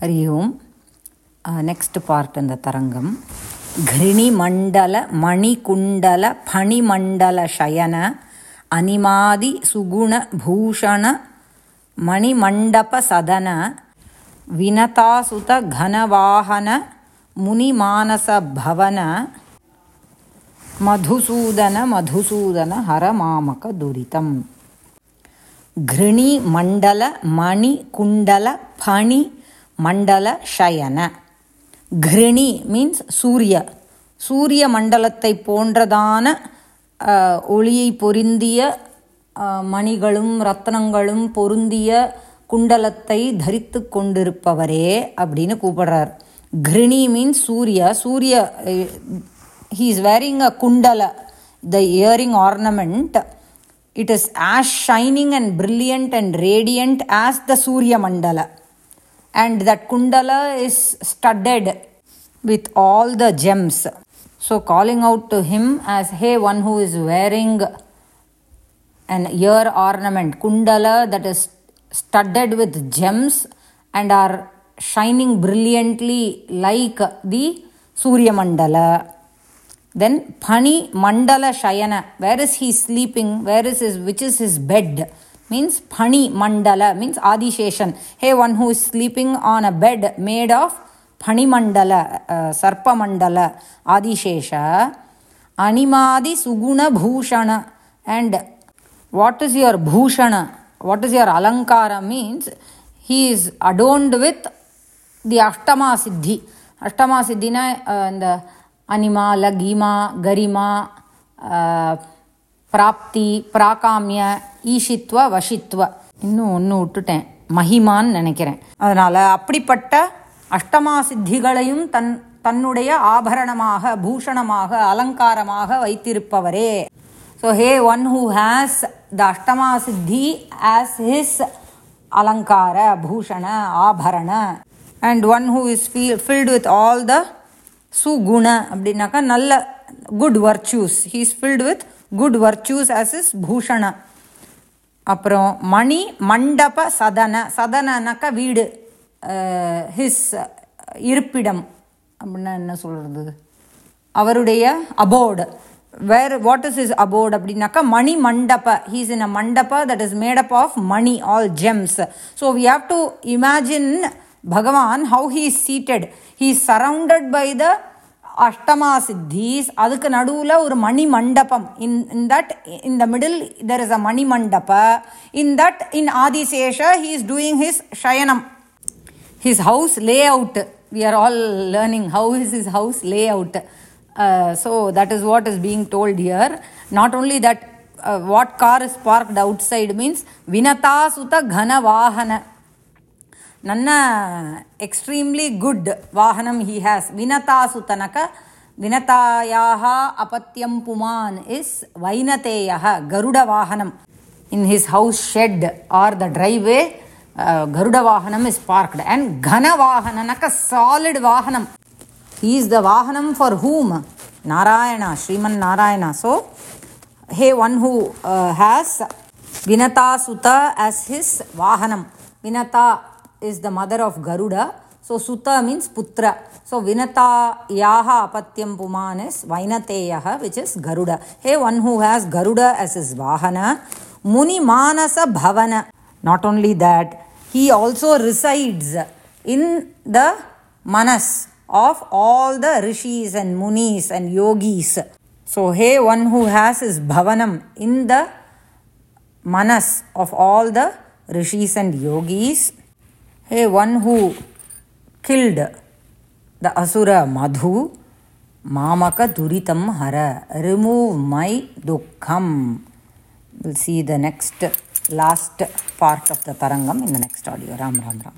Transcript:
Hari Om. Next part on the तरङ्गं घृणिमण्डल मणिकुण्डल फणिमण्डलशयन अनिमादि सुगुणभूषण मणिमण्डपसदन विनतासुतघनवाहन मुनिमानसभवन मधुसूदन मधुसूदन हरमामकदुरितं घृणिमण्डल मणिकुण्डल फणि மண்டல ஷயன. கிருணி மீன்ஸ் சூரிய. சூரிய மண்டலத்தை போன்றதான ஒளியை பொருந்திய மணிகளும் ரத்னங்களும் பொருந்திய குண்டலத்தை தரித்து கொண்டிருப்பவரே அப்படின்னு கூப்பிடுறார். Ghrini means Surya. Surya he is wearing a குண்டல. The earring ornament it is as shining and brilliant and radiant as the சூரிய மண்டல. And that Kundala is studded with all the gems. So, calling out to him as, Hey, one who is wearing an ear ornament, Kundala that is studded with gems and are shining brilliantly like the Surya Mandala. Then Pani Mandala Shayana, where is he sleeping? Where is his, which is his bed? means Pani Mandala means Adisheshan. Hey, one who is sleeping on a bed made of Pani Mandala, uh, Sarpa Mandala, adishesa anima adi Suguna Bhushana. And what is your Bhushana? What is your Alankara means? He is adorned with the Ashtama Siddhi. Ashtama Siddhina uh, and the Anima, Lagima, Garima, uh, Prapti, Prakamya. ஈஷித்வ வஷித்வ. இன்னும் ஒன்று விட்டுட்டேன். மகிமான்னு நினைக்கிறேன். அதனால் அப்படிப்பட்ட அஷ்டமா சித்திகளையும் தன் தன்னுடைய ஆபரணமாக பூஷணமாக அலங்காரமாக வைத்திருப்பவரே. So he one who has the அஷ்டமா சித்தி ஆஸ் ஹிஸ் அலங்கார பூஷண ஆபரண. And one who is feel filled with all the Suguna அப்படின்னாக்கா நல்ல good virtues he is filled with good virtues as is Bhushana. அப்புறம் மணி மண்டப சதன சதனனாக்கா வீடு ஹிஸ் இருப்பிடம் அப்படின்னா என்ன சொல்கிறது அவருடைய abode where what is is abode அப்படின்னாக்கா மணி மண்டப ஹீஸ் இன் அ மண்டப that is made up of money all gems so we have to imagine பகவான் how he is seated he is surrounded by the அஷ்டமா சித்திஸ் அதுக்கு நடுவில் ஒரு மணி மண்டபம் in in that in the middle there is a மணி மண்டப in that in Adishesha he is doing his ஷயனம் his house layout we are all learning how is his house layout so that is what is being told here not only that what car is parked outside means Vinatasuta கன வாகன ನನ್ನ extremely good ವಾಹನಂ he has ವಿನತಾಸುತನಕ ವಿನತಾಯಾಹ ಅಪತ್ಯಂ ಪುಮಾನ್ is ವೈನತೇಯ Garuda ವಾಹನಂ in his house shed or the driveway Garuda ವಾಹನಂ is parked and ಘನ ವಾಹನನಕ solid ವಾಹನಂ is the ವಾಹನಂ for whom Narayana Shriman Narayana so he one who has Vinata ಸುತ as his ವಾಹನಂ Vinata is the mother of Garuda. So Suta means Putra. So Vinata Yaha Apatyam Puman is Vainateyaha, which is Garuda. Hey, one who has Garuda as his Vahana, Muni Manasa Bhavana. Not only that, he also resides in the Manas of all the rishis and munis and yogis. So, hey, one who has his Bhavanam in the manas of all the rishis and yogis. Hey, one who killed the asura Madhu, Mamaka Duritam Hara, remove my dukkam. We'll see the next, last part of the Tarangam in the next audio. Ram Ram Ram.